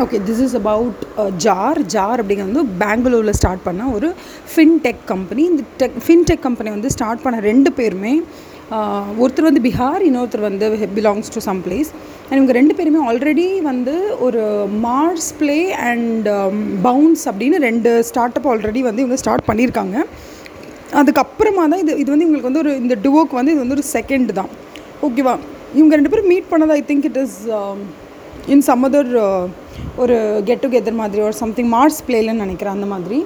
Okay this is about Jar Jar அப்படிங்கிறது வந்து பெங்களூரில் ஸ்டார்ட் பண்ண ஒரு ஃபின்டெக் கம்பெனி இந்த டெக் ஃபின்டெக் கம்பெனி வந்து ஸ்டார்ட் பண்ண ரெண்டு பேருமே uh, ஒருத்தர் வந்து பீகார் இன்னொருத்தர் வந்து belongs to some place and இவங்க ரெண்டு பேருமே ஆல்ரெடி வந்து ஒரு மார்ஸ் ப்ளே அண்ட் பவுன்ஸ் அப்படின்னு ரெண்டு ஸ்டார்ட் அப் ஆல்ரெடி வந்து இவங்க ஸ்டார்ட் பண்ணியிருக்காங்க. அதுக்கப்புறமா தான் இது இது வந்து இவங்களுக்கு வந்து ஒரு இந்த டுவோக்கு வந்து இது வந்து ஒரு செகண்ட் தான். ஓகேவா இவங்க ரெண்டு பேரும் மீட் பண்ணது I think it is in some other ஒரு கெட் டுகெதர் மாதிரி ஒரு சம்திங் மார்ஸ் பிளேலன்னு நினைக்கிறேன் அந்த மாதிரி.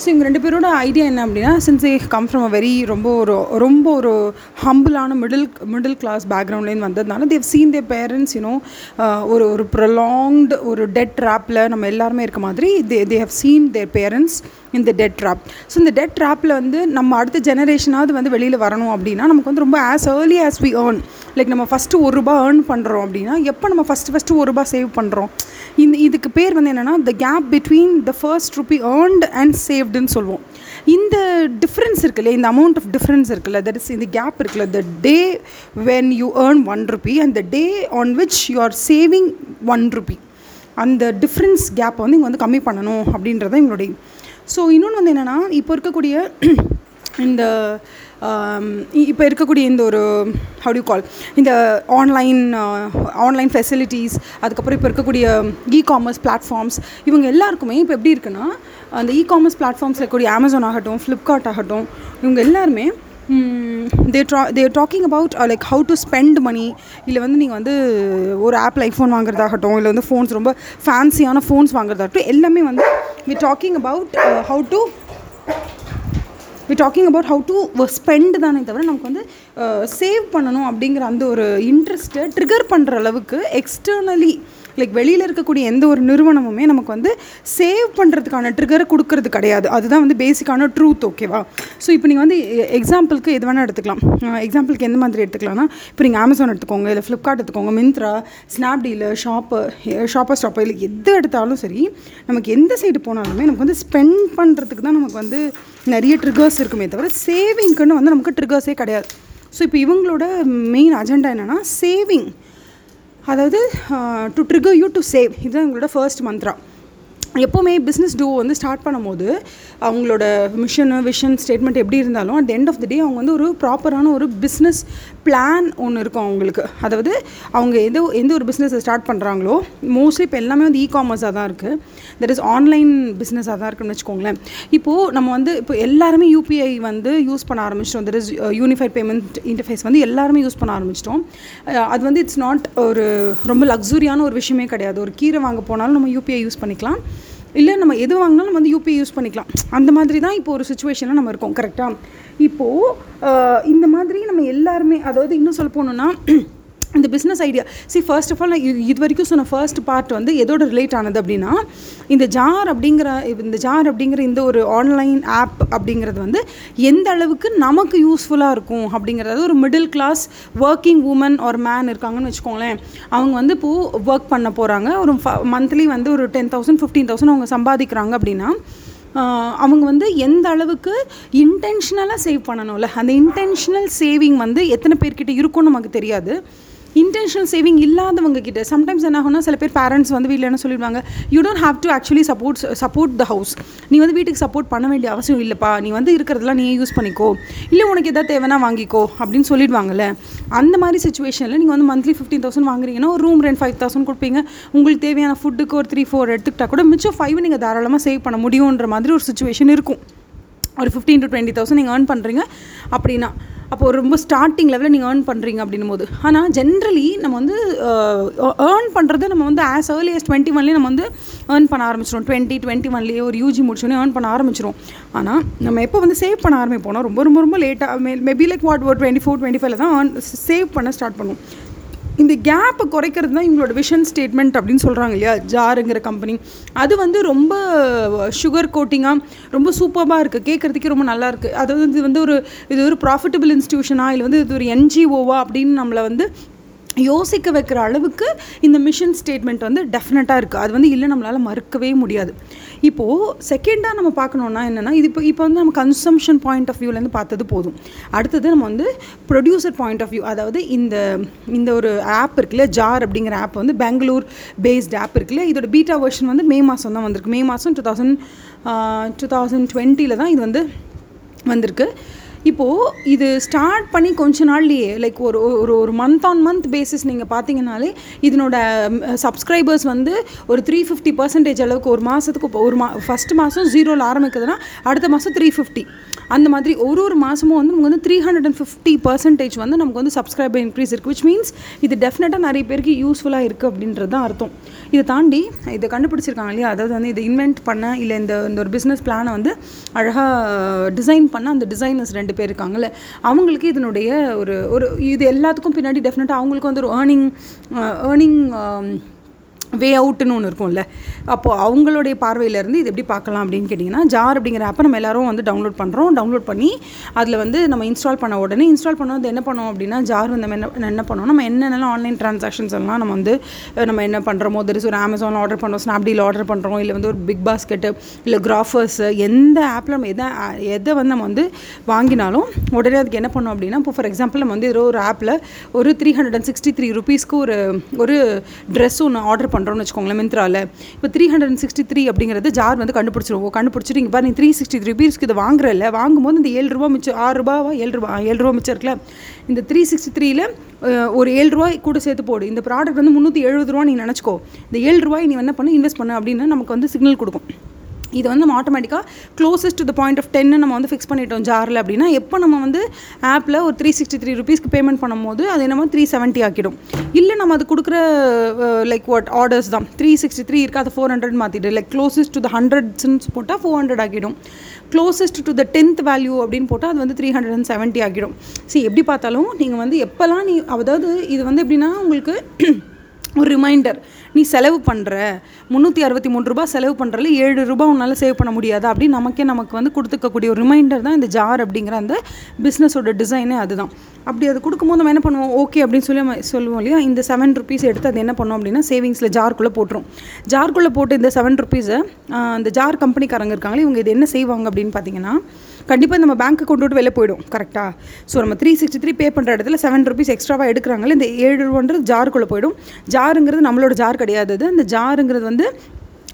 ஸோ இவங்க ரெண்டு பேரோட ஐடியா என்ன அப்படின்னா since I come from a very ரொம்ப ஒரு ரொம்ப ஒரு ஹம்பிளான மிடில் மிடில் கிளாஸ் பேக்ரவுண்ட்லேருந்து வந்ததுனால they've seen the parents you know ஒரு ஒரு ப்ரொலாங்டு ஒரு டெட் ட்ராப்பில் நம்ம எல்லாருமே இருக்க மாதிரி they they have seen their parents இந்த டெட் ட்ராப் ஸோ இந்த டெட் ட்ராப்பில் வந்து நம்ம அடுத்த ஜெனரேஷனாவது வந்து வெளியில் வரணும் அப்படின்னா நமக்கு வந்து ரொம்ப as early as we earn like நம்ம ஃபஸ்ட்டு ஒரு ரூபா ஏர்ன் பண்ணுறோம் அப்படின்னா எப்போ நம்ம ஃபஸ்ட்டு ஃபஸ்ட்டு ஒரு ரூபா சேவ் பண்ணுறோம் இந்த இதுக்கு பேர் வந்து என்னென்னா the gap between the first rupee earned and சேவ்டுன்னு சொல்லுவோம் இந்த டிஃப்ரென்ஸ் இருக்குல்ல இந்த அமௌண்ட் ஆஃப் டிஃப்ரென்ஸ் இருக்குல்ல தட் இஸ் இந்த கேப் இருக்குல்ல the day when you earn one rupee and the day on which you are saving one rupee அந்த difference கேப்பை வந்து இங்கே வந்து கம்மி பண்ணணும் அப்படின்றது தான் எங்களுடைய ஸோ இன்னொன்று வந்து என்னென்னா இப்போ இருக்கக்கூடிய இந்த இப்போ இருக்கக்கூடிய இந்த ஒரு ஹவு டு கால் இந்த ஆன்லைன் ஆன்லைன் ஃபெசிலிட்டிஸ் அதுக்கப்புறம் இப்போ இருக்கக்கூடிய இ காமர்ஸ் பிளாட்ஃபார்ம்ஸ் இவங்க எல்லாருக்குமே இப்போ எப்படி இருக்குன்னா அந்த இ காமர்ஸ் பிளாட்ஃபார்ம்ஸில் இருக்கக்கூடிய அமேசான் ஆகட்டும் ஃப்ளிப்கார்ட் ஆகட்டும் இவங்க எல்லாருமே they draw they're talking about like how to spend money இல்லை வந்து நீங்கள் வந்து ஒரு ஆப்பில் ஐஃபோன் வாங்குறதாகட்டும் இல்லை வந்து ஃபோன்ஸ் ரொம்ப ஃபேன்சியான ஃபோன்ஸ் வாங்குறதாகட்டும் எல்லாமே வந்து we talking about how to we talking about how to spend தானே தவிர நமக்கு வந்து uh, சேவ் பண்ணணும் அப்படிங்கிற அந்த ஒரு இன்ட்ரெஸ்ட்டை ட்ரிகர் பண்ணுற அளவுக்கு எக்ஸ்டர்னலி லைக் வெளியில் இருக்கக்கூடிய எந்த ஒரு நிறுவனமுமே நமக்கு வந்து சேவ் பண்ணுறதுக்கான ட்ரிகரை கொடுக்கறது கிடையாது. அதுதான் வந்து பேசிக்கான ட்ரூத் ஓகேவா ஸோ இப்போ நீங்கள் வந்து எக்ஸாம்பிளுக்கு எது வேணால் எடுத்துக்கலாம். எக்ஸாம்பிளுக்கு எந்த மாதிரி எடுத்துக்கலாம்னா இப்போ நீங்கள் அமேசான் எடுத்துக்கோங்க இல்லை ஃப்ளிப்கார்ட் எடுத்துக்கோங்க Myntra Snapdeal shop shopper stop இல்லை எது எடுத்தாலும் சரி நமக்கு எந்த சைடு போனாலுமே நமக்கு வந்து ஸ்பெண்ட் பண்ணுறதுக்கு தான் நமக்கு வந்து நிறைய ட்ரிகர்ஸ் இருக்குமே தவிர சேவிங்க்குன்னு வந்து நமக்கு ட்ரிகர்ஸே கிடையாது. ஸோ இப்போ இவங்களோட மெயின் அஜெண்டா என்னென்னா சேவிங் அதாவது to trigger you to save இதுதான் எங்களோட ஃபர்ஸ்ட் மந்த்ரா எப்போவுமே பிஸ்னஸ் டூ வந்து ஸ்டார்ட் பண்ணும்போது அவங்களோட மிஷனு விஷன் ஸ்டேட்மெண்ட் எப்படி இருந்தாலும் at end of the day அவங்க வந்து ஒரு ப்ராப்பரான ஒரு பிஸ்னஸ் பிளான் ஒன்று இருக்கும் அவங்களுக்கு. அதாவது அவங்க எந்த எந்த ஒரு பிஸ்னஸை ஸ்டார்ட் பண்ணுறாங்களோ மோஸ்ட்லி இப்போ எல்லாமே வந்து இ காமர்ஸாக தான் இருக்குது தட் இஸ் ஆன்லைன் பிஸ்னஸாக தான் இருக்குன்னு வச்சுக்கோங்களேன். இப்போது நம்ம வந்து இப்போ எல்லாருமே யூபிஐ வந்து யூஸ் பண்ண ஆரம்பிச்சிட்டோம். That is unified payment interface வந்து எல்லாருமே யூஸ் பண்ண ஆரம்பிச்சிட்டோம். Uh, அது வந்து இட்ஸ் நாட் ஒரு ரொம்ப லக்ஸுரியான ஒரு விஷயமே கிடையாது. ஒரு கீரை வாங்க போனாலும் நம்ம யூபிஐ யூஸ் பண்ணிக்கலாம். இல்லை நம்ம எது வாங்கினாலும் நம்ம வந்து யூபிஐ யூஸ் பண்ணிக்கலாம். அந்த மாதிரி தான் இப்போ ஒரு சுச்சுவேஷனில் நம்ம இருக்கோம் கரெக்டாக இப்போது இந்த மாதிரி நம்ம எல்லாருமே அதாவது இன்னும் சொல்ல போனோன்னா இந்த business idea see first of all நான் இது வரைக்கும் சொன்ன ஃபர்ஸ்ட் பார்ட் வந்து எதோட ரிலேட் ஆனது அப்படின்னா இந்த ஜார் அப்படிங்கிற இந்த ஜார் அப்படிங்கிற இந்த ஒரு ஆன்லைன் ஆப் அப்படிங்கிறது வந்து எந்த அளவுக்கு நமக்கு யூஸ்ஃபுல்லாக இருக்கும் அப்படிங்கிறது. ஒரு மிடில் கிளாஸ் ஒர்க்கிங் உமன் ஒரு மேன் இருக்காங்கன்னு வச்சுக்கோங்களேன். அவங்க வந்து இப்போது ஒர்க் பண்ண போகிறாங்க ஒரு மந்த்லி வந்து ஒரு டென் தௌசண்ட் ஃபிஃப்டீன் தௌசண்ட் அவங்க சம்பாதிக்கிறாங்க அப்படின்னா அவங்க வந்து எந்த அளவுக்கு இன்டென்ஷனலாக சேவ் பண்ணணும்ல? அந்த இன்டென்ஷனல் சேவிங் வந்து எத்தனை பேர்கிட்ட இருக்கும்னு நமக்கு தெரியாது. இன்டென்ஷனல் சேவிங் இல்லாதவங்க கிட்ட. சம்டைம்ஸ் என்ன ஆகும்னா சில பேர் பேரண்ட்ஸ் வந்து வீட்டில் என்ன சொல்லிடுவாங்க you don't have to actually support support the house நீ வந்து வீட்டுக்கு சப்போர்ட் பண்ண வேண்டிய அவசியம் இல்லைப்பா. நீ வந்து இருக்கிறதெல்லாம் நீ யூஸ் பண்ணிக்கோ. இல்லை உனக்கு எதாவது தேவைன்னா வாங்கிக்கோ. அப்படின்னு சொல்லிடுவாங்கல்ல. அந்த மாதிரி சுச்சுவேஷனில் நீங்கள் வந்து மந்த்லி ஃபிஃப்டீன் தௌசண்ட் வாங்குறீங்கன்னா ஒரு ரூம் ரெண்ட் ஃபைவ் தௌசண்ட் கொடுப்பீங்க. உங்களுக்கு தேவையான ஃபுட்டுக்கு ஒரு த்ரீ ஃபோர் எடுத்துக்கிட்டா கூட மிச்சம் ஃபைவ் நீங்கள் தாராளமாக சேவ் பண்ண முடியுன்ற மாதிரி ஒரு சுச்சுவேஷன் இருக்கும். ஒரு ஃபிஃப்டீன் டு டுவெண்ட்டி தௌசண்ட் நீங்கள் ஏர்ன் பண்ணுறீங்க அப்படின்னா. அப்போது ரொம்ப ஸ்டார்டிங் லெவலில் நீங்கள் ஏர்ன் பண்ணுறீங்க அப்படின்னும் போது ஆனால் ஜென்ரலி நம்ம வந்து ஏர்ன் பண்ணுறது நம்ம வந்து ஆஸ் ஏர்லி டுவெண்ட்டி ஒன்லேயே நம்ம வந்து ஏர்ன் பண்ண ஆரம்பிச்சிடும் டுவெண்ட்டி டுவெண்ட்டி ஒன்லேயே ஒரு யூஜி முடிச்சோன்னே ஏர்ன் பண்ண ஆரம்பிச்சிடும் ஆனால் நம்ம எப்போ வந்து சேவ் பண்ண ஆரம்பிப்போம்னா ரொம்ப ரொம்ப ரொம்ப லேட்டாக மே மேபி லைக் வாட் ஒரு டுவெண்ட்டி ஃபோர் டுவெண்ட்டி ஃபைவ்ல தான் ஏர்ன் சேவ் பண்ண ஸ்டார்ட் பண்ணுவோம். இந்த கேப்பை குறைக்கிறது தான் இவங்களோட விஷன் ஸ்டேட்மெண்ட் அப்படின்னு சொல்கிறாங்க இல்லையா? ஜாருங்கிற கம்பெனி அது வந்து ரொம்ப சுகர் கோட்டிங்காக ரொம்ப சூப்பராக இருக்குது கேட்குறதுக்கே ரொம்ப நல்லாயிருக்கு அதாவது இது வந்து ஒரு இது ஒரு ப்ராஃபிட்டபிள் இன்ஸ்டியூஷனா இல்லை வந்து இது ஒரு என்ஜிஓவா அப்படின்னு நம்மளை வந்து யோசிக்க வைக்கிற அளவுக்கு இந்த மிஷன் ஸ்டேட்மெண்ட் வந்து டெஃபினட்டாக இருக்குது அது வந்து இல்லை நம்மளால் மறுக்கவே முடியாது. இப்போது செகண்டாக நம்ம பார்க்கணுன்னா என்னென்னா இது இப்போ இப்போ வந்து நம்ம கன்சம்ஷன் பாயிண்ட் ஆஃப் வியூலேருந்து பார்த்தது போதும். அடுத்தது நம்ம வந்து ப்ரொடியூசர் பாயிண்ட் ஆஃப் வியூ அதாவது இந்த இந்த ஒரு ஆப் இருக்குல்ல ஜார் அப்படிங்கிற ஆப் வந்து பெங்களூர் பேஸ்ட் ஆப் இருக்குல்ல இதோட பீட்டா வெர்ஷன் வந்து மே மாதம் தான் வந்திருக்கு. மே மாதம் டூ தௌசண்ட் டூ தௌசண்ட் டுவெண்ட்டியில் தான் இது வந்து வந்திருக்கு. இப்போது இது ஸ்டார்ட் பண்ணி கொஞ்ச நாள்லேயே லைக் ஒரு ஒரு ஒரு மந்த் ஆன் மந்த் பேசிஸ் நீங்கள் பார்த்தீங்கனாலே இதனோட சப்ஸ்கிரைபர்ஸ் வந்து ஒரு த்ரீ ஃபிஃப்டி பர்சன்டேஜ் அளவுக்கு ஒரு மாதத்துக்கு இப்போ ஒரு மா ஃபஸ்ட்டு மாதம் ஜீரோவில் ஆரம்பிக்குதுன்னா அடுத்த மாதம் த்ரீ ஃபிஃப்டி அந்த மாதிரி ஒரு ஒரு மாதமும் வந்து நமக்கு வந்து three hundred and fifty percentage வந்து நமக்கு வந்து சப்ஸ்கிரைபர் இன்க்ரீஸ் இருக்குது விச் மீன்ஸ் இது டெஃபினட்டாக நிறைய பேருக்கு யூஸ்ஃபுல்லாக இருக்குது அப்படின்றது தான் அர்த்தம். இதை தாண்டி இதை கண்டுபிடிச்சிருக்காங்க இல்லையா? அதாவது வந்து இதை இன்வென்ட் பண்ண இல்லை இந்த இந்த ஒரு பிஸ்னஸ் பிளானை வந்து அழகாக டிசைன் பண்ண அந்த டிசைனர்ஸ் ரெண்டு பேர் இருக்காங்கல்ல அவங்களுக்கு இதனுடைய ஒரு ஒரு இது எல்லாத்துக்கும் பின்னாடி டெஃபினட்டாக அவங்களுக்கு வந்து ஒரு ஏர்னிங் ஏர்னிங் வே அவுட்டுன்னு ஒன்று இருக்கும்ல. அப்போது அவங்களுடைய பார்வையிலேருந்து இது எப்படி பார்க்கலாம் அப்படின்னு கேட்டிங்கன்னா ஜார் அப்படிங்கிற ஆப்பை நம்ம எல்லாரும் வந்து டவுன்லோட் பண்ணுறோம் டவுன்லோட் பண்ணி அதில் வந்து நம்ம இன்ஸ்டால் பண்ண உடனே இன்ஸ்டால் பண்ணது என்ன பண்ணோம் அப்படின்னா ஜார் வந்து நம்ம என்ன என்ன பண்ணோம்? நம்ம என்னென்னலாம் ஆன்லைன் ட்ரான்சாக்ஷன்ஸ் எல்லாம் நம்ம வந்து நம்ம என்ன பண்ணுறோமோ தெரிஸ் ஒரு அமேசானில் ஆர்டர் பண்ணுறோம் ஸ்னாப்டீல் ஆர்டர் பண்ணுறோம் இல்லை வந்து ஒரு பிக் பாஸ்கெட்டு இல்லை கிராஃபர்ஸ் எந்த ஆப்பில் நம்ம எதை எதை வந்து நம்ம வந்து வாங்கினாலும் உடனே அதுக்கு என்ன பண்ணோம் அப்படின்னா இப்போ ஃபார் எக்ஸாம்பிள் நம்ம வந்து ஏதோ ஒரு ஆப்பில் ஒரு three hundred and sixty three ருபீஸ்க்கு ஒரு ஒரு ட்ரெஸ் ஒன்று ஆர்டர் பண்ணுறோம்னு வச்சுக்கோங்களேன் மிந்த்ராவில் இப்போ three hundred and sixty three அப்படிங்கிறது ஜார் வந்து கண்டுபிடிச்சிருவோம். கண்டுபிடிச்சிட்டு இங்கே பாரு நீ த்ரீ சிக்ஸ்டி த்ரீ பீஸ்க்கு இது வாங்குறல வாங்கும்போது இந்த ஏழு ரூபா மிச்சம் ஆறு ரூபாவா ஏழு ரூபா ஏழு ரூபா மிச்சம் இருக்குல்ல இந்த த்ரீ சிக்ஸ்டி த்ரீயில் ஒரு ஏழு ரூபாய் கூட சேர்த்து போடு. இந்த ப்ராடக்ட் வந்து முந்நூற்றி எழுபது ரூபா நீ நினச்சிக்கோ. இந்த ஏழு ரூபாய் நீ என்ன பண்ணு இன்வெஸ்ட் பண்ண அப்படின்னு நமக்கு வந்து சிக்னல் கொடுக்கும். இது வந்து நம்ம ஆட்டோமேட்டிக்காக closest to the point of டென்னு நம்ம வந்து ஃபிக்ஸ் பண்ணிட்டோம் ஜாரில் அப்படின்னா எப்போ நம்ம வந்து ஆப்பில் ஒரு த்ரீ சிக்ஸ்டி த்ரீ ருபீஸ்க்கு பேமெண்ட் பண்ணும்போது அது என்னமோ த்ரீ செவன்ட்டி ஆக்கிடும். இல்லை நம்ம அது கொடுக்குற லைக் வாட் ஆர்டர்ஸ் தான். த்ரீ சிக்ஸ்டி த்ரீ இருக்குது அது ஃபோர் ஹண்ட்ரட் மாற்றிட்டு லைக் க்ளோசஸ்ட் டு த ஹண்ட்ரட்ஸ்ன்னு போட்டால் ஃபோர் ஹண்ட்ரட் ஆகிடும் closest to the tenth value அப்படின்னு போட்டால் அது வந்து த்ரீ ஹண்ட்ரட் அண்ட் செவன்ட்டி ஆகிடும் சரி எப்படி பார்த்தாலும் நீங்கள் வந்து எப்போல்லாம் நீ அதாவது இது வந்து எப்படின்னா உங்களுக்கு ஒரு ரிமைண்டர் நீ செலவு பண்ணுற முந்நூற்றி அறுபத்தி மூணு ரூபா செலவு பண்ணுறதுல ஏழு ரூபா உன்னால் சேவ் பண்ண முடியாது? அப்படின்னு நமக்கே நமக்கு வந்து கொடுத்துக்கக்கூடிய ஒரு ரிமைண்டர் தான் இந்த ஜார் அப்படிங்கிற அந்த பிஸ்னஸோட டிசைனே அதுதான். அப்படி அது கொடுக்கும்போது நம்ம என்ன பண்ணுவோம்? ஓகே அப்படின்னு சொல்லி நம்ம சொல்லுவோம் இல்லையா? இந்த செவன் ருபீஸ் எடுத்து அது என்ன பண்ணோம் அப்படின்னா சேவிங்ஸில் ஜார்க்குள்ளே போட்டுரும். ஜார்க்குள்ளே போட்டு இந்த செவன் ருபீஸை அந்த ஜார் கம்பெனிக்காரங்க இருக்காங்களே இவங்க இது என்ன செய்வாங்க அப்படின்னு பார்த்தீங்கன்னா கண்டிப்பாக நம்ம பேங்க் கொண்டு விட்டு வெளில போயிடும். கரெக்டாக ஸோ நம்ம த்ரீ சிக்ஸ்டி த்ரீ பே பண்ணுற இடத்துல செவன் ருபீஸ் எக்ஸ்ட்ராவாக எடுக்கிறாங்களே இந்த ஏழு ரூபான்றது ஜாருக்குள்ளே போயிடும். ஜாருங்கிறது நம்மளோட ஜார் கிடையாது அது அந்த ஜாருங்கிறது வந்து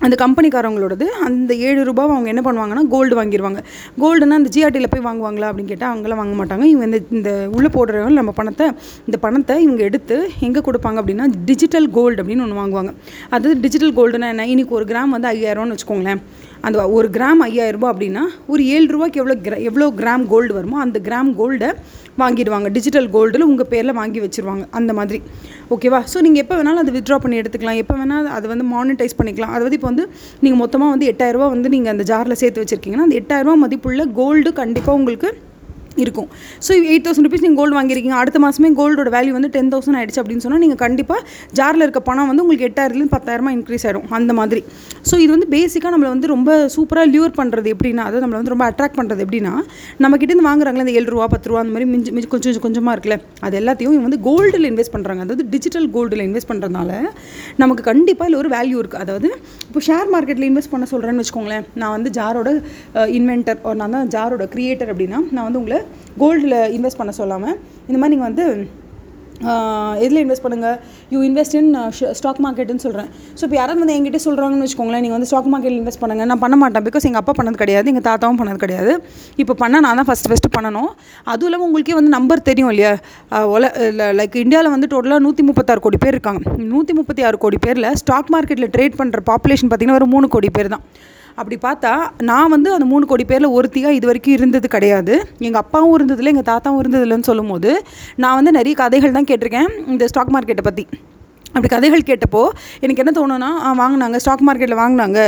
அந்த கம்பெனிக்காரவங்களோடது. அந்த ஏழு ரூபாவை அவங்க என்ன பண்ணுவாங்கன்னா கோல்டு வாங்கிடுவாங்க கோல்டுனா அந்த ஜிஆர்டியில் போய் வாங்குவாங்களா அப்படின்னு கேட்டால் அவங்களாம் வாங்க மாட்டாங்க. இவங்க இந்த இந்த உள்ளே போடுறவங்க நம்ம பணத்தை இந்த பணத்தை இவங்க எடுத்து எங்கே கொடுப்பாங்க அப்படின்னா டிஜிட்டல் கோல்டு அப்படின்னு ஒன்று வாங்குவாங்க. அதாவது டிஜிட்டல் கோல்டுனா என்ன? இன்றைக்கி ஒரு கிராம் வந்து ஐயாயிரம்னு வச்சுக்கோங்களேன். அந்த ஒரு கிராம் ஐயாயிரம் அப்படின்னா ஒரு ஏழு ரூபாய்க்கு எவ்வளோ கிரா எவ்வளோ கிராம் கோல்டு வருமோ அந்த கிராம் கோல்டை வாங்கிடுவாங்க. டிஜிட்டல் கோல்டில் உங்கள் பேரில் வாங்கி வச்சுருவாங்க. அந்த மாதிரி. ஓகேவா ஸோ நீங்கள் எப்போ வேணாலும் அதை வித்ட்ரா பண்ணி எடுத்துக்கலாம். எப்போ வேணால் அதை வந்து மானிட்டைஸ் பண்ணிக்கலாம். அதாவது இப்போ வந்து நீங்கள் மொத்தமாக வந்து எட்டாயிரரூபா வந்து நீங்கள் அந்த ஜாரில் சேர்த்து வச்சுருக்கீங்கன்னா அந்த எட்டாயிரரூபா மதிப்புள்ள கோல்டு கண்டிப்பாக உங்களுக்கு இருக்கும். ஸோ எயிட் தௌசண்ட் ருபீஸ் நீங்கள் கோல்டு வாங்கியிருக்கீங்க. அடுத்த மாதமே கோல்டோட வேல்யூ வந்து டென் தௌசண்ட் ஆயிடுச்சு அப்படின்னு சொன்னால் நீங்கள் கண்டிப்பாக ஜாரில் இருக்க பணம் வந்து உங்களுக்கு எட்டாயிரத்துலேருந்து பத்தாயிரமா இன்க்ரீஸ் ஆகிடும் அந்த மாதிரி. ஸோ இது வந்து பேசிக்காக நம்மளை வந்து ரொம்ப சூப்பராக லியூர் பண்ணுறது எப்படின்னா அதாவது நம்மளை வந்து ரொம்ப அட்ராக்ட் பண்ணுறது எப்படின்னா நம்மக்கிட்டேருந்து வாங்குறாங்களே இந்த ஏழு ரூபா பத்து ரூபா அந்த மாதிரி மிஞ்சி மிஞ்சி கொஞ்சம் கொஞ்சம் கொஞ்சமாக இருக்குல்ல. அது எல்லாத்தையும் இவங்க வந்து கோல்டில் இன்வெஸ்ட் பண்ணுறாங்க அதாவது டிஜிட்டல் கோல்டில் இன்வெஸ்ட் பண்ணுறதுனால நமக்கு கண்டிப்பாக இல்லை ஒரு வேல்யூ இருக்குது அதாவது இப்போ ஷேர் மார்க்கெட்டில் இன்வெஸ்ட் பண்ண சொல்கிறேன்னு வச்சுக்கோங்களேன். நான் வந்து ஜாரோட இன்வென்டர் நான் தான் ஜாரோட க்ரியேட்டர் அப்படின்னா நான் வந்து உங்களை கோல்டில் இன்வெஸ்ட் பண்ண சொல்லாமல் இந்த மாதிரி நீங்கள் வந்து எதில் இன்வெஸ்ட் பண்ணுங்கள் you invest in stock uh, மார்க்கெட்டுன்னு சொல்கிறேன் ஸோ இப்போ யாராவது வந்து என்கிட்ட சொல்கிறாங்கன்னு வச்சுக்கோங்களேன் நீங்கள் வந்து ஸ்டாக் மார்க்கெட்டில் இன்வெஸ்ட் பண்ணுங்கள் நான் பண்ண மாட்டேன் பிகாஸ் எங்கள் அப்பா பண்ணது கிடையாது எங்கள் தாத்தாவும் பண்ணது கிடையாது. இப்போ பண்ண நான் தான் ஃபஸ்ட் ஃபஸ்ட்டு பண்ணணும். அதுவும் இல்லாமல் உங்களுக்கே வந்து நம்பர் தெரியும் இல்லையா? ஒல லைக் இந்தியாவில் வந்து டோட்டலாக நூற்றி முப்பத்தாறு கோடி பேர் இருக்காங்க. நூற்றி முப்பத்தி ஆறு கோடி பேரில் ஸ்டாக் மார்க்கெட்டில் ட்ரேட் பண்ணுற பாப்புலேஷன் பார்த்திங்கன்னா ஒரு மூணு கோடி பேர் தான். அப்படி பார்த்தா நான் வந்து அந்த மூணு கோடி பேரில் ஒருத்தியாக இது வரைக்கும் இருந்தது கிடையாது. எங்கள் அப்பாவும் இருந்ததில்லை எங்கள் தாத்தாவும் இருந்ததில்லைன்னு சொல்லும்போது நான் வந்து நிறைய கதைகள் தான் கேட்டிருக்கேன் இந்த ஸ்டாக் மார்க்கெட்டை பற்றி அப்படி கதைகள் கேட்டப்போ எனக்கு என்ன தோணுன்னா வாங்கினாங்க ஸ்டாக் மார்க்கெட்டில் வாங்கினாங்க.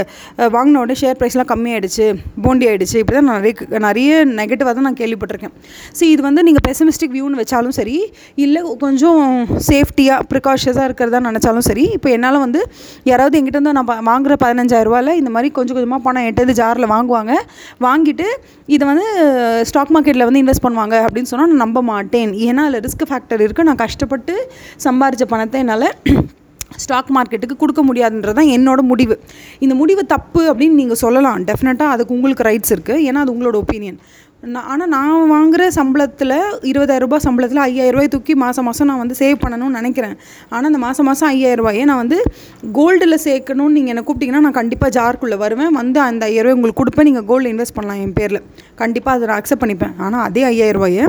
வாங்கின உடனே ஷேர் ப்ரைஸ்லாம் கம்மியாயிடுச்சு போண்டி ஆகிடுச்சு இப்படி தான் நிறைய நிறைய நெகட்டிவாக தான் நான் கேள்விப்பட்டிருக்கேன். ஸோ இது வந்து நீங்கள் பெசிமிஸ்டிக் வியூன்னு வச்சாலும் சரி இல்லை கொஞ்சம் சேஃப்டியாக ப்ரிகாஷஸாக இருக்கிறதா நினச்சாலும் சரி இப்போ என்னால் வந்து யாராவது எங்கிட்ட வந்து நான் வாங்குகிற வாங்குற பதினஞ்சாயிரரூவாவில் இந்த மாதிரி கொஞ்சம் கொஞ்சமாக பணம் எட்டது ஜாரில் வாங்குவாங்க. வாங்கிட்டு இதை வந்து ஸ்டாக் மார்க்கெட்டில் வந்து இன்வெஸ்ட் பண்ணுவாங்க அப்படின்னு சொன்னால் நான் நம்ப மாட்டேன். ஏன்னா அதில் ரிஸ்க் ஃபேக்டர் இருக்குது நான் கஷ்டப்பட்டு சம்பாரித்த பணத்தை என்னால் ஸ்டாக் மார்க்கெட்டுக்கு கொடுக்க முடியாதுன்றது தான் என்னோட முடிவு. இந்த முடிவு தப்பு அப்படின்னு நீங்கள் சொல்லலாம். டெஃபினட்டாக அதுக்கு உங்களுக்கு ரைட்ஸ் இருக்குது ஏன்னா அது உங்களோட ஒப்பீனியன் நான் ஆனால் நான் வாங்குகிற சம்பளத்தில் இருபதாயிரம் ரூபாய் சம்பளத்தில் ஐயாயிரம் ரூபாய் தூக்கி மாதம் மாதம் நான் வந்து சேவ் பண்ணணும்னு நினைக்கிறேன். ஆனால் அந்த மாதம் மாதம் ஐயாயிரம் நான் வந்து கோல்டில் சேர்க்கணும்னு நீங்கள் என்னை கூப்பிட்டீங்கன்னா நான் கண்டிப்பாக ஜார்க்குள்ளே வருவேன். வந்து அந்த ஐயாயிரம் ரூபாய் உங்களுக்கு கொடுப்பேன். நீங்கள் கோல்டு இன்வெஸ்ட் பண்ணலாம் என் பேரில். கண்டிப்பாக அதை நான் அக்செப்ட் பண்ணிப்பேன். ஆனால் அதே ஐயாயிரம் ரூபாயை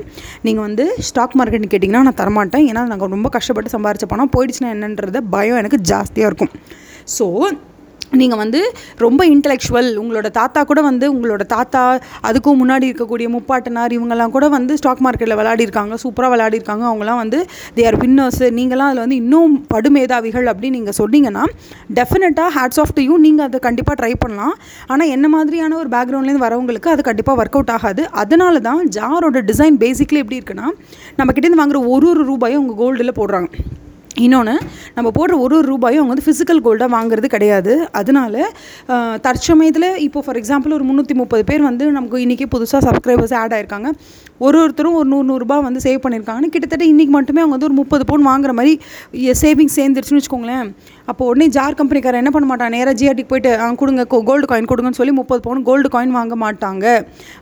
நீங்கள் வந்து ஸ்டாக் மார்க்கெட்னு கேட்டிங்கன்னா நான் தரமாட்டேன். ஏன்னா நாங்கள் ரொம்ப கஷ்டப்பட்டு சம்பாரிச்ச பணம் போயிடுச்சுன்னா என்னன்றத பயம் எனக்கு ஜாஸ்தியாக இருக்கும். ஸோ நீங்கள் வந்து ரொம்ப இன்டலெக்சுவல் உங்களோட தாத்தா கூட வந்து உங்களோட தாத்தா அதுக்கும் முன்னாடி இருக்கக்கூடிய முப்பாட்டனார் இவங்கெல்லாம் கூட வந்து ஸ்டாக் மார்க்கெட்டில் விளையாடிருக்காங்க சூப்பராக விளையாடிருக்காங்க. அவங்களாம் வந்து தே ஆர் வின்னர்ஸ் நீங்களாம் அதில் வந்து இன்னும் படுமேதாவிகள் அப்படின்னு நீங்கள் சொன்னீங்கன்னா டெஃபினட்டாக ஹேட்ஸ் ஆஃப் டு யூ நீங்கள் அதை கண்டிப்பாக ட்ரை பண்ணலாம். ஆனால் என்ன மாதிரியான ஒரு பேக்ரவுண்ட்லேருந்து வரவங்களுக்கு அது கண்டிப்பாக ஒர்க் அவுட் ஆகாது. அதனால தான் ஜாரோட டிசைன் பேசிக்லி எப்படி இருக்குன்னா நம்ம கிட்டேருந்து வாங்குற ஒரு ஒரு ரூபாயும் உங்கள் கோல்டில் போடுறாங்க. இன்னொன்று நம்ம போடுற ஒரு ஒரு ரூபாயும் அவங்க வந்து ஃபிசிக்கல் கோல்டாக வாங்குறது கிடையாது. அதனால தற்சமயத்தில் இப்போ ஃபார் எக்ஸாம்பிள் ஒரு முந்நூற்றி முப்பது பேர் வந்து நமக்கு இன்றைக்கி புதுசாக சப்ஸ்கிரைபர்ஸ் ஆட் ஆயிருக்காங்க. ஒரு ஒருத்தரும் ஒரு நூறு நூறுரூபா வந்து சேவ் பண்ணியிருக்காங்கன்னு கிட்டத்தட்ட இன்றைக்கி மட்டுமே அவங்க வந்து ஒரு முப்பது பவுன் வாங்குற மாதிரி சேவிங்ஸ் சேர்ந்துருச்சுன்னு வச்சுக்கோங்களேன். அப்போ உடனே ஜார் கம்பெனிக்காரர் என்ன பண்ண மாட்டான்? நேராக ஜிஆர்டிக்கு போயிட்டு கொடுங்க கோல்டு காயின் கொடுங்கன்னு சொல்லி முப்பது பவுன் கோல்டு காயின் வாங்க மாட்டாங்க.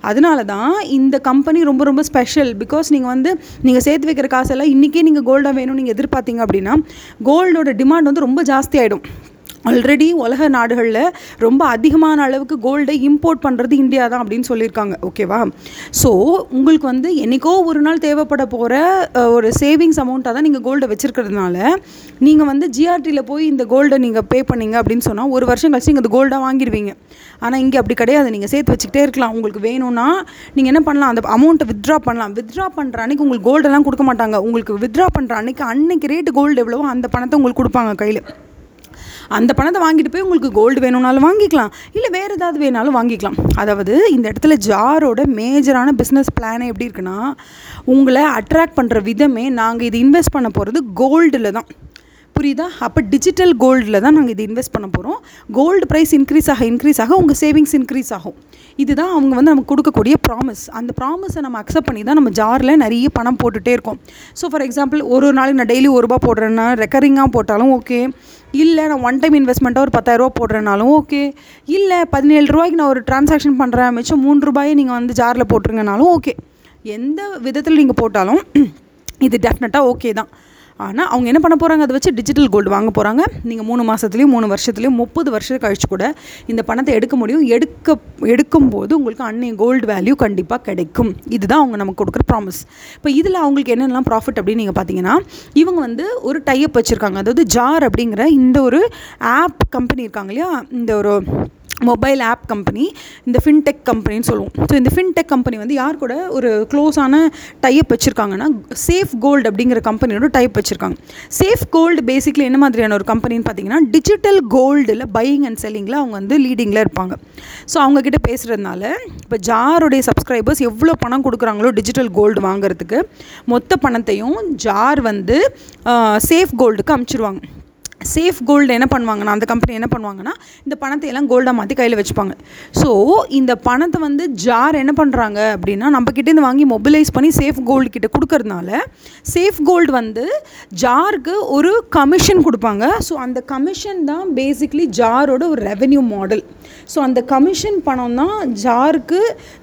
அதனால தான் இந்த கம்பெனி ரொம்ப ரொம்ப ஸ்பெஷல் பிகாஸ் நீங்கள் வந்து நீங்கள் சேர்த்து வைக்கிற காசெல்லாம் இன்றைக்கே நீங்கள் கோல்டாக வேணும்னு நீங்கள் எதிர்பார்த்தீங்க அப்படின்னா கோல்டோட டிமாண்ட் வந்து ரொம்ப ஜாஸ்தி ஆகிடும் ஆல்ரெடி உலக நாடுகளில் ரொம்ப அதிகமான அளவுக்கு கோல்டை இம்போர்ட் பண்ணுறது இந்தியா தான் அப்படின்னு சொல்லியிருக்காங்க. ஓகேவா ஸோ உங்களுக்கு வந்து என்றைக்கோ ஒரு நாள் தேவைப்பட போகிற ஒரு சேவிங்ஸ் அமௌண்ட்டாக தான் நீங்கள் கோல்டை வச்சுருக்கிறதுனால நீங்கள் வந்து ஜிஆர்டியில் போய் இந்த கோல்டை நீங்கள் பே பண்ணீங்க அப்படின்னு சொன்னால் ஒரு வருஷம் கழிச்சு நீங்கள் கோல்டை கோல்டாக வாங்கிடுவீங்க ஆனால் இங்கே அப்படி கிடையாது. நீங்கள் சேர்த்து வச்சுக்கிட்டே இருக்கலாம். உங்களுக்கு வேணும்னா நீங்கள் என்ன பண்ணலாம்? அந்த அமௌண்ட்டை வித்ட்ரா பண்ணலாம். வித்ட்ரா பண்ணுற அன்றைக்கி உங்களுக்கு கோல்டெல்லாம் கொடுக்க மாட்டாங்க. உங்களுக்கு வித்ட்ரா பண்ணுற அன்றைக்கி அன்னைக்கு ரேட்டு கோல்டு எவ்வளவோ அந்த பணத்தை உங்களுக்கு கொடுப்பாங்க கையில். அந்த பணத்தை வாங்கிட்டு போய் உங்களுக்கு கோல்டு வேணும்னாலும் வாங்கிக்கலாம். இல்லை வேறு ஏதாவது வேணாலும் வாங்கிக்கலாம். அதாவது இந்த இடத்துல ஜாரோட மேஜரான பிஸ்னஸ் பிளானே எப்படி இருக்குன்னா உங்களை அட்ராக்ட் பண்ணுற விதமே நாங்கள் இது இன்வெஸ்ட் பண்ண போகிறது கோல்டில் தான். புரியுதா? அப்போ டிஜிட்டல் கோல்டில் தான் நாங்கள் இது இன்வெஸ்ட் பண்ண போகிறோம் கோல்டு ப்ரைஸ் இன்க்ரீஸ் ஆக இன்க்ரீஸ் ஆக உங்கள் சேவிங்ஸ் இன்க்ரீஸ் ஆகும். இதுதான் அவங்க வந்து நமக்கு கொடுக்கக்கூடிய ப்ராமிஸ் அந்த ப்ராமிஸை நம்ம அக்செப்ட் பண்ணி தான் நம்ம ஜாரில் நிறைய பணம் போட்டுகிட்டே இருக்கோம். ஸோ ஃபார் எக்ஸாம்பிள் ஒரு நாளைக்கு நான் டெய்லி ஒரு ரூபா போடுறேன்னா ரெக்கரிங்காக போட்டாலும் ஓகே இல்லை நான் ஒன் டைம் இன்வெஸ்ட்மெண்ட்டாக ஒரு பத்தாயிரரூபா போடுறேனாலும் ஓகே இல்லை பதினேழு ரூபாய்க்கு நான் ஒரு டிரான்சாக்ஷன் பண்ணுறேன் மிச்சம் மூணு ரூபாயை நீங்கள் வந்து ஜாரில் போட்டுருங்கனாலும் ஓகே எந்த விதத்தில் நீங்கள் போட்டாலும் இது டெஃபினட்டாக ஓகே தான். ஆனால் அவங்க என்ன பண்ண போகிறாங்க அதை வச்சு டிஜிட்டல் கோல்டு வாங்க போகிறாங்க நீங்கள் மூணு மாதத்துலேயும் மூணு வருஷத்துலேயும் முப்பது வருஷம் கழிச்சு கூட இந்த பணத்தை எடுக்க முடியும். எடுக்க எடுக்கும்போது உங்களுக்கு அன்னைய கோல்டு வேல்யூ கண்டிப்பாக கிடைக்கும். இதுதான் அவங்க நமக்கு கொடுக்குற ப்ராமிஸ் இப்போ இதில் அவங்களுக்கு என்னென்னலாம் ப்ராஃபிட் அப்படின்னு நீங்கள் பார்த்தீங்கன்னா இவங்க வந்து ஒரு டைப் வச்சுருக்காங்க. அதாவது ஜார் அப்படிங்கிற இந்த ஒரு ஆப் கம்பெனி இருக்காங்க இல்லையா? இந்த ஒரு மொபைல் ஆப் கம்பெனி இந்த ஃபின்டெக் கம்பெனின்னு சொல்லுவோம். ஸோ இந்த ஃபின்டெக் கம்பெனி வந்து யார் கூட ஒரு க்ளோஸான டைப் வச்சுருக்காங்கன்னா சேஃப் கோல்டு அப்படிங்கிற கம்பெனியோட டைப் வச்சுருக்காங்க. சேஃப் கோல்டு பேசிக்கலி என்ன மாதிரியான ஒரு கம்பெனின்னு பார்த்தீங்கன்னா டிஜிட்டல் கோல்டில் பையிங் அண்ட் செல்லிங்கில் அவங்க வந்து லீடிங்கில் இருப்பாங்க. ஸோ அவங்கக்கிட்ட பேசுகிறதுனால இப்போ ஜாருடைய சப்ஸ்கிரைபர்ஸ் எவ்வளோ பணம் கொடுக்குறாங்களோ டிஜிட்டல் கோல்டு வாங்குறதுக்கு மொத்த பணத்தையும் ஜார் வந்து சேஃப் கோல்டுக்கு அமுச்சிடுவாங்க சேஃப் கோல்டு என்ன பண்ணுவாங்கன்னா அந்த கம்பெனி என்ன பண்ணுவாங்கன்னா இந்த பணத்தை எல்லாம் கோல்டாக மாற்றி கையில் வச்சுப்பாங்க. ஸோ இந்த பணத்தை வந்து ஜார் என்ன பண்ணுறாங்க அப்படின்னா நம்ம கிட்டேருந்து வாங்கி மொபிலைஸ் பண்ணி சேஃப் கோல்டு கிட்ட கொடுக்கறதுனால சேஃப் கோல்டு வந்து ஜாருக்கு ஒரு கமிஷன் கொடுப்பாங்க. ஸோ அந்த கமிஷன் தான் பேசிக்லி ஜாரோட ஒரு ரெவென்யூ மாடல் ஸோ அந்த கமிஷன் பணம் தான் ஜாருக்கு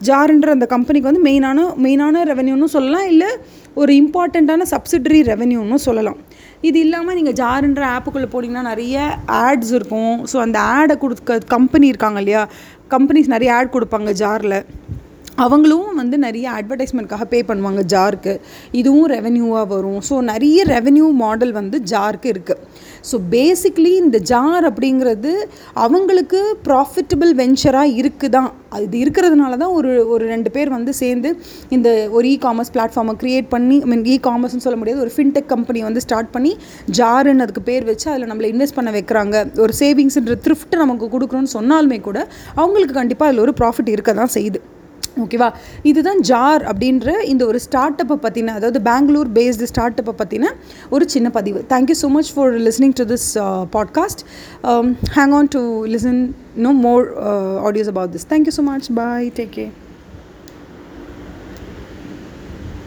ஜாருன்ற அந்த கம்பெனிக்கு வந்து மெயினான மெயினான ரெவென்யூன்னு சொல்லலாம் இல்லை ஒரு இம்பார்ட்டண்ட்டான சப்சிடரி ரெவென்யூன்னு சொல்லலாம். இது இல்லாமல் நீங்கள் ஜாருன்ற ஆப்புக்குள்ளே போனீங்கன்னா நிறைய ஆட்ஸ் இருக்கும். ஸோ அந்த ஆடை கொடுக்க கம்பெனி இருக்காங்க இல்லையா? கம்பெனிஸ் நிறைய ஆட் கொடுப்பாங்க ஜாரில். அவங்களும் வந்து நிறைய அட்வர்டைஸ்மெண்ட்காக பே பண்ணுவாங்க ஜாருக்கு. இதுவும் ரெவென்யூவாக வரும். ஸோ நிறைய ரெவென்யூ மாடல் வந்து ஜாருக்கு இருக்குது ஸோ பேசிக்லி இந்த ஜார் அப்படிங்கிறது அவங்களுக்கு ப்ராஃபிட்டபிள் வெஞ்சராக இருக்குதான் அது இருக்கிறதுனால தான் ஒரு ஒரு ரெண்டு பேர் வந்து சேர்ந்து இந்த ஒரு இ காமர்ஸ் பிளாட்ஃபார்மை க்ரியேட் பண்ணி ஐ மீன் இ காமர்ஸ்னு சொல்ல முடியாது ஒரு ஃபின்டெக் கம்பெனி வந்து ஸ்டார்ட் பண்ணி ஜாருன்னு அதுக்கு பேர் வச்சு அதில் நம்மளை இன்வெஸ்ட் பண்ண வைக்கிறாங்க. ஒரு சேவிங்ஸ்ன்ற த்ரிஃப்ட் நமக்கு கொடுக்குறோன்னு சொன்னாலுமே கூட அவங்களுக்கு கண்டிப்பாக அதில் ஒரு ப்ராஃபிட் இருக்க தான் செய்யுது. ஓகேவா? இதுதான் ஜார் அப்படின்ற இந்த ஒரு ஸ்டார்ட் அப்பை பற்றின அதாவது பெங்களூர் பேஸ்டு ஸ்டார்ட் அப்பை பற்றின ஒரு சின்ன பதிவு. Thank you so much for listening to this podcast hang on to listen know more audios about this thank you so much bye take care